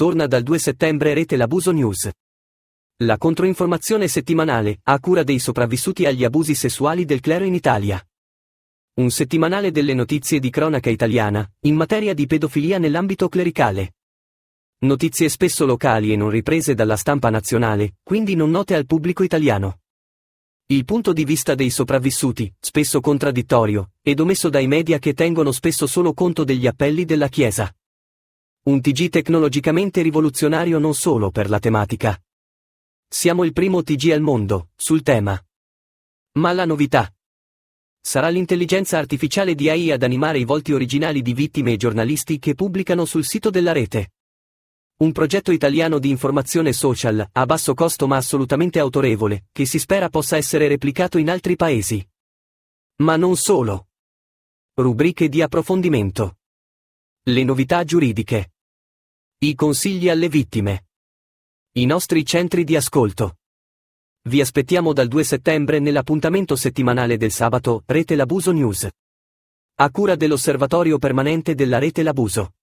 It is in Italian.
Torna dal 2 settembre Rete L'Abuso News. La controinformazione settimanale, a cura dei sopravvissuti agli abusi sessuali del clero in Italia. Un settimanale delle notizie di cronaca italiana, in materia di pedofilia nell'ambito clericale. Notizie spesso locali e non riprese dalla stampa nazionale, quindi non note al pubblico italiano. Il punto di vista dei sopravvissuti, spesso contraddittorio, ed omesso dai media che tengono spesso solo conto degli appelli della Chiesa. Un TG tecnologicamente rivoluzionario non solo per la tematica. Siamo il primo TG al mondo, sul tema. Ma la novità. Sarà l'intelligenza artificiale di AI ad animare i volti originali di vittime e giornalisti che pubblicano sul sito della rete. Un progetto italiano di informazione social, a basso costo ma assolutamente autorevole, che si spera possa essere replicato in altri paesi. Ma non solo. Rubriche di approfondimento. Le novità giuridiche. I consigli alle vittime. I nostri centri di ascolto. Vi aspettiamo dal 2 settembre nell'appuntamento settimanale del sabato, Rete L'Abuso News. A cura dell'Osservatorio Permanente della Rete L'Abuso.